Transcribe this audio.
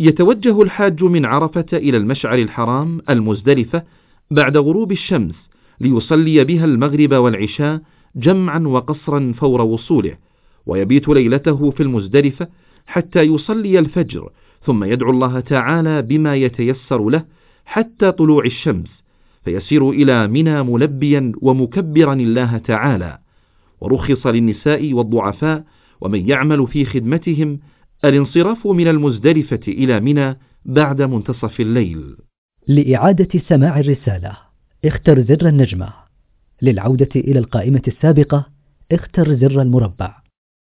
يتوجه الحاج من عرفة إلى المشعر الحرام المزدلفة بعد غروب الشمس ليصلي بها المغرب والعشاء جمعا وقصرا فور وصوله ويبيت ليلته في المزدلفة حتى يصلي الفجر ثم يدعو الله تعالى بما يتيسر له حتى طلوع الشمس فيسير إلى منى ملبيا ومكبرا الله تعالى ورخص للنساء والضعفاء ومن يعمل في خدمتهم الانصراف من المزدلفة إلى منى بعد منتصف الليل. لإعادة سماع الرسالة اختر زر النجمة. للعودة إلى القائمة السابقة اختر زر المربع.